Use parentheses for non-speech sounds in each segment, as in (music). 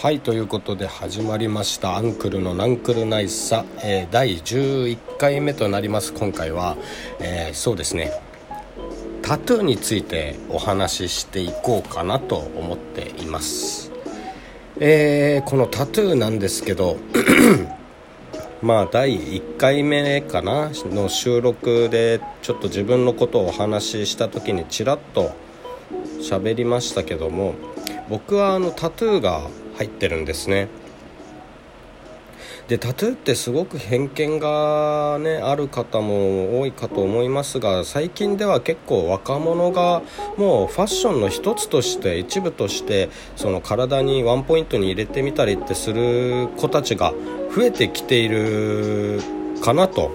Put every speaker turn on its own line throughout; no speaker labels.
はいということで始まりました「アンクルのナンクルナイサ」えー、第11回目となります。今回は、えー、そうですね。タトゥーについてお話ししていこうかなと思っています、えー、このタトゥーなんですけど (clears throat) まあ第1回目かな？の収録でちょっと自分のことをお話しした時にちらっと喋りましたけども僕はあのタトゥーが入ってるんですね。でタトゥーってすごく偏見が、ね、ある方も多いかと思いますが最近では結構若者がもうファッションの一つとして一部としてその体にワンポイントに入れてみたりってする子たちが増えてきているかなと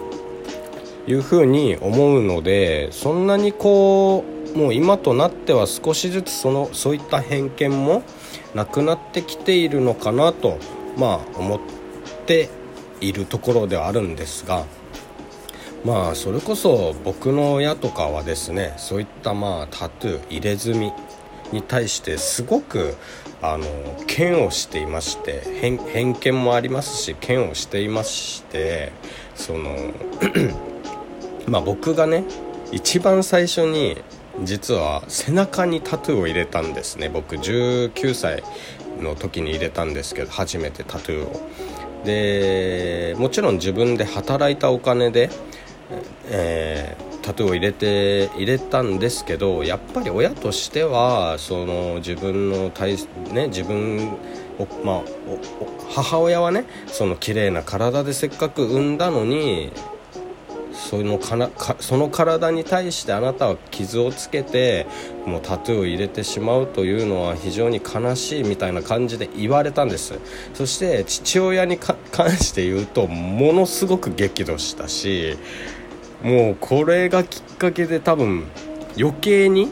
いうふうに思うのでそんなにこうもう今となっては少しずつそのそういった偏見もなくなってきているのかなとまあ思っているところではあるんですがまあそれこそ僕の親とかはですねそういったまあタトゥー入れ墨に対してすごくあの嫌悪していまして偏見もありますし嫌悪していましてその (clears throat) まあ僕がね一番最初に実は背中にタトゥーを入れたんですね。僕19歳の時に入れたんですけど初めてタトゥーを。でもちろん自分で働いたお金で、えー、タトゥーを入れて入れたんですけどやっぱり親としてはその自分の体、ね、自分まあ、母親はねその綺麗な体でせっかく産んだのにそのかなかその体に対してあなたは傷をつけてもうタトゥーを入れてしまうというのは非常に悲しいみたいな感じで言われたんです。そして父親に関して言うとものすごく激怒したしもうこれがきっかけで多分余計に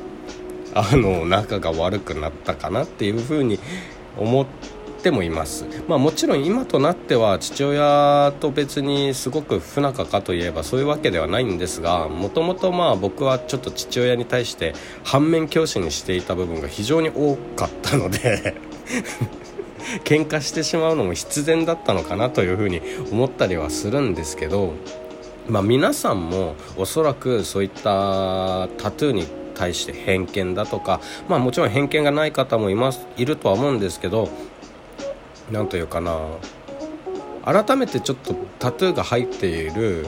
あの仲が悪くなったかなっていうふうに思ってってもいます、まあ、もちろん今となっては父親と別にすごく不仲かといえばそういうわけではないんですがもともと僕はちょっと父親に対して反面教師にしていた部分が非常に多かったので (laughs) 喧嘩してしまうのも必然だったのかなというふうに思ったりはするんですけど、まあ、皆さんもおそらくそういったタトゥーに対して偏見だとか、まあ、もちろん偏見がない方もいますいるとは思うんですけど何というかな。改めてちょっとタトゥーが入っている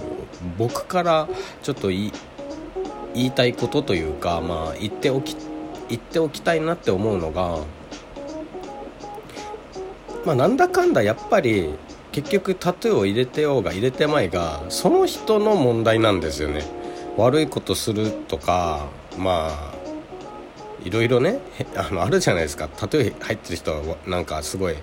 僕からちょっと言いたいことというか、まあ、言っておき言っておきたいなって思うのが、まあ、なんだかんだやっぱり結局タトゥーを入れてようが入れてまいがその人の問題なんですよね。悪いことするとかまあいろいろねあのあるじゃないですか。タトゥー入ってる人はなんかすごい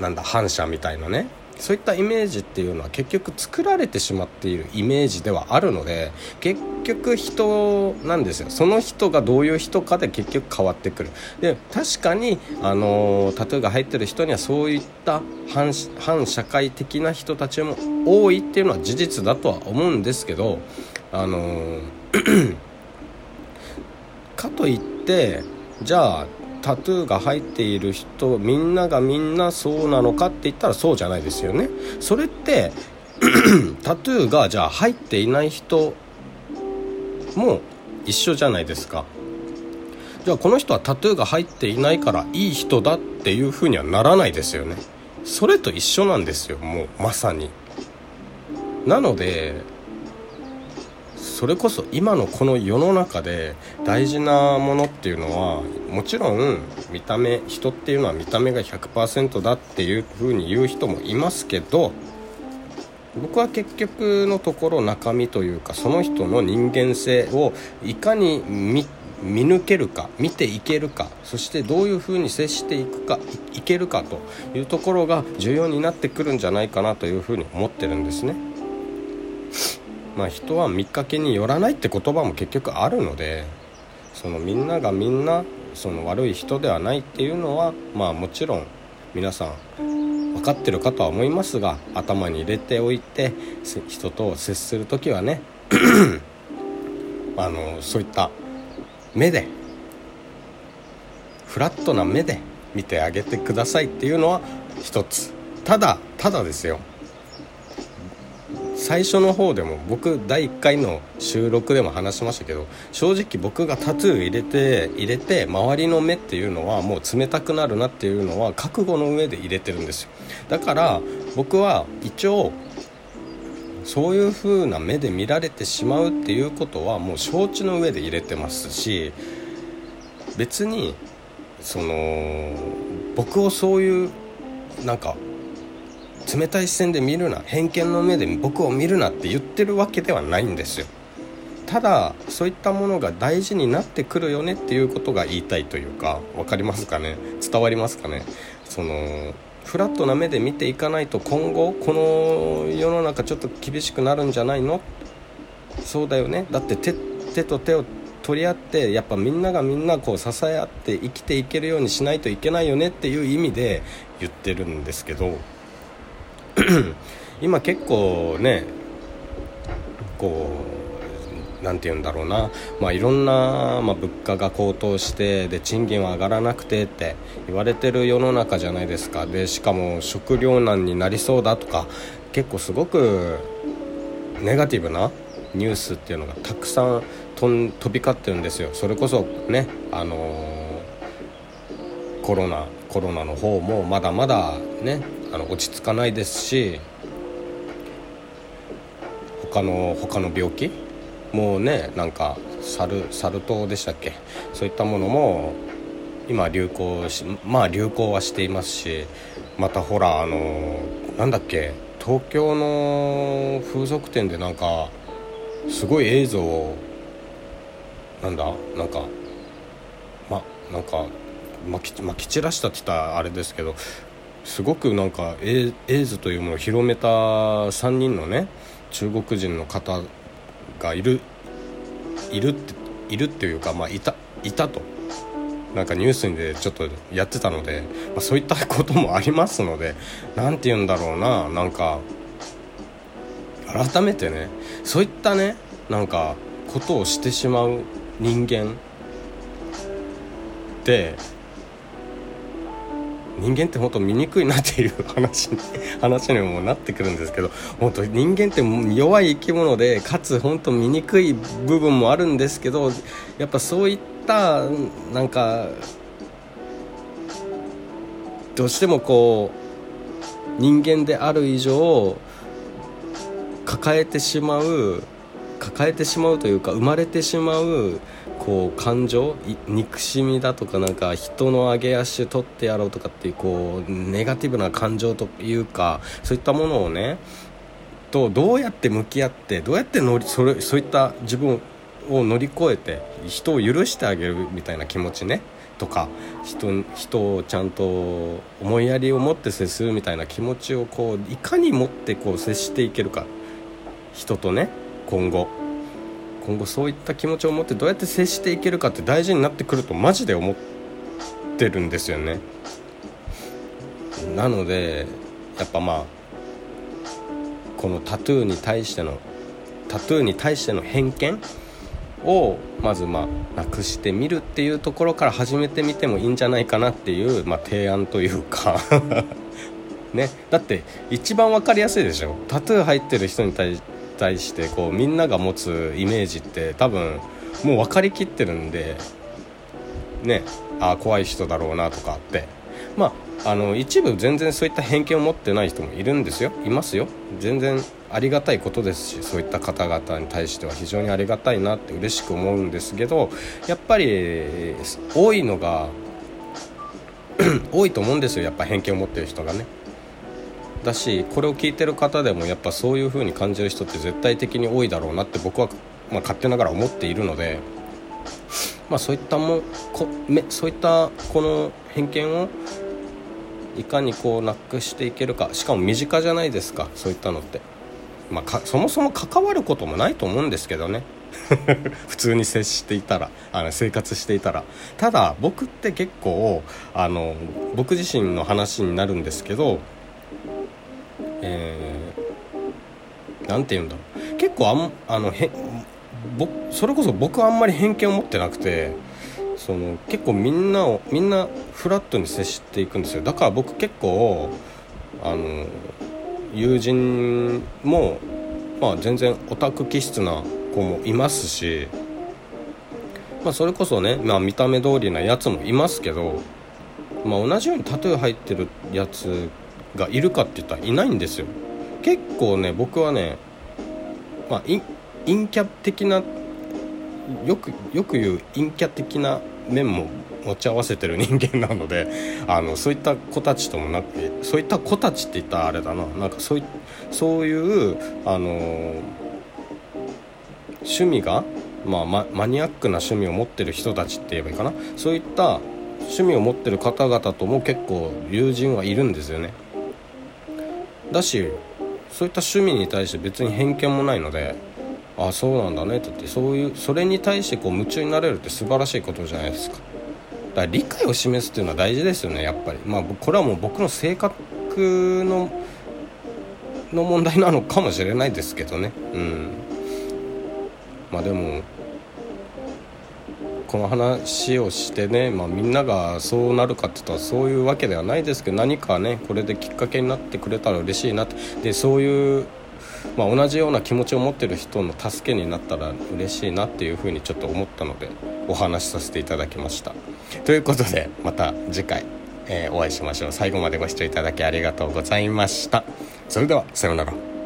なんだ反射みたいなね。そういったイメージっていうのは結局作られてしまっているイメージではあるので結局人なんですよ。その人がどういう人かで結局変わってくる。で確かにあのタトゥーが入ってる人にはそういった反反社会的な人たちも多いっていうのは事実だとは思うんですけどあの (clears throat) かといってじゃあタトゥーが入っている人みんながみんなそうなのかって言ったらそうじゃないですよね。それって (clears throat) タトゥーがじゃあ入っていない人も一緒じゃないですか。じゃあこの人はタトゥーが入っていないからいい人だっていうふうにはならないですよね。それと一緒なんですよもうまさに。なのでそれこそ今のこの世の中で大事なものっていうのはもちろん見た目人っていうのは見た目が100%だっていう風に言う人もいますけど僕は結局のところ中身というかその人の人間性をいかに見見抜けるか見ていけるかそしてどういうふうに接していくかいけるかというところが重要になってくるんじゃないかなというふうに思ってるんですね。まあ、人は見かけによらないって言葉も結局あるのでそのみんながみんなその悪い人ではないっていうのはまあもちろん皆さん分かってるかとは思いますが頭に入れておいて人と接する時はねあのそういった目でフラットな目で見てあげてくださいっていうのは一つ。ただただですよ。最初の方でも僕第1回の収録でも話しましたけど正直僕がタトゥー入れて入れて周りの目っていうのはもう冷たくなるなっていうのは覚悟の上で入れてるんですよ。だから僕は一応そういう風な目で見られてしまうっていうことはもう承知の上で入れてますし別にその僕をそういうなんか冷たい視線で見るな偏見の目で僕を見るなって言ってるわけではないんですよ。ただそういったものが大事になってくるよねっていうことが言いたいというか分かりますかね？伝わりますかね？そのフラットな目で見ていかないと今後この世の中ちょっと厳しくなるんじゃないの？そうだよね。だって手手と手を取り合ってやっぱみんながみんなこう支え合って生きていけるようにしないといけないよねっていう意味で言ってるんですけど (clears throat) 今結構ねこう何て言うんだろうな、まあ、いろんな、まあ、物価が高騰してで賃金は上がらなくてって言われてる世の中じゃないですか。でしかも食糧難になりそうだとか結構すごくネガティブなニュースっていうのがたくさん飛び交ってるんですよ。それこそねあのー、コロナコロナの方もまだまだねあの落ち着かないですし他の他の病気？もうねなんかサルサル痘でしたっけ？そういったものも今流行しまあ流行はしていますしまたほらあのなんだっけ？東京の風俗店でなんかすごい映像をなんだ？なんかまなんかまきまき散らしたって言ったらあれですけどすごくなんかエイズというものを広めた3人のね中国人の方がいるいるっているっていうか、まあ、いたいたと。なんかニュースでちょっとやってたので、まあ、そういったこともありますので何て言うんだろうななんか改めてねそういったねなんかことをしてしまう人間って人間って本当醜いなっていう話に話にもなってくるんですけど本当人間って弱い生き物でかつ本当醜い部分もあるんですけどやっぱそういったなんかどうしてもこう人間である以上抱えてしまう抱えてしまうというか生まれてしまうこう感情憎しみだとかなんか人の上げ足取ってやろうとかっていうこうネガティブな感情というかそういったものをねとどうやって向き合ってどうやって乗りそれそういった自分を乗り越えて人を許してあげるみたいな気持ちねとか人人をちゃんと思いやりを持って接するみたいな気持ちをこういかに持ってこう接していけるか。人とね今後。今後そういった気持ちを持ってどうやって接していけるかって大事になってくるとマジで思ってるんですよね。なのでやっぱまあこのタトゥーに対してのタトゥーに対しての偏見をまずまあなくしてみるっていうところから始めてみてもいいんじゃないかなっていう、まあ、提案というか。(laughs) ね。だって一番分かりやすいでしょ。タトゥー入ってる人に対して対してこうみんなが持つイメージって多分もう分かりきってるんでねあ怖い人だろうなとかって。まああの一部全然そういった偏見を持ってない人もいるんですよ。いますよ。全然ありがたいことですしそういった方々に対しては非常にありがたいなって嬉しく思うんですけどやっぱり多いのが (clears throat) 多いと思うんですよやっぱ偏見を持ってる人がね。だしこれを聞いてる方でもやっぱそういう風に感じる人って絶対的に多いだろうなって僕は、まあ、勝手ながら思っているので、まあ、そういったもこめそういったこの偏見をいかにこうなくしていけるかしかも身近じゃないですかそういったのって、まあ、そもそも関わることもないと思うんですけどね。(laughs) 普通に接していたらあの生活していたら。ただ僕って結構あの僕自身の話になるんですけどえー、なんて言うんだろう。結構あんあのへぼそれこそ僕はあんまり偏見を持ってなくてその結構みんなをみんなフラットに接していくんですよ。だから僕結構あの友人も、まあ、全然オタク気質な子もいますし、まあ、それこそね、まあ、見た目通りなやつもいますけど、まあ、同じようにタトゥー入ってるやつがいるかって言ったらいないんですよ。結構ね僕はね、まあ、陰キャ的なよくよく言う陰キャ的な面も持ち合わせてる人間なので (laughs) あのそういった子たちともなくそういった子たちって言ったらあれだな。なんかそういそういうあの趣味が、まあ、ママニアックな趣味を持ってる人たちって言えばいいかな。そういった趣味を持ってる方々とも結構友人はいるんですよね。だしそういった趣味に対して別に偏見もないのであそうなんだねって言ってそういうそれに対してこう夢中になれるって素晴らしいことじゃないですか。だから理解を示すっていうのは大事ですよねやっぱり。まあこれはもう僕の性格のの問題なのかもしれないですけどね。うん。まあでもこの話をしてね、まあ、みんながそうなるかって言ったらそういうわけではないですけど何かねこれできっかけになってくれたら嬉しいなって。でそういうまあ、同じような気持ちを持ってる人の助けになったら嬉しいなっていうふうにちょっと思ったのでお話しさせていただきました。ということでまた次回、えー、お会いしましょう。最後までご視聴いただきありがとうございました。それではさようなら。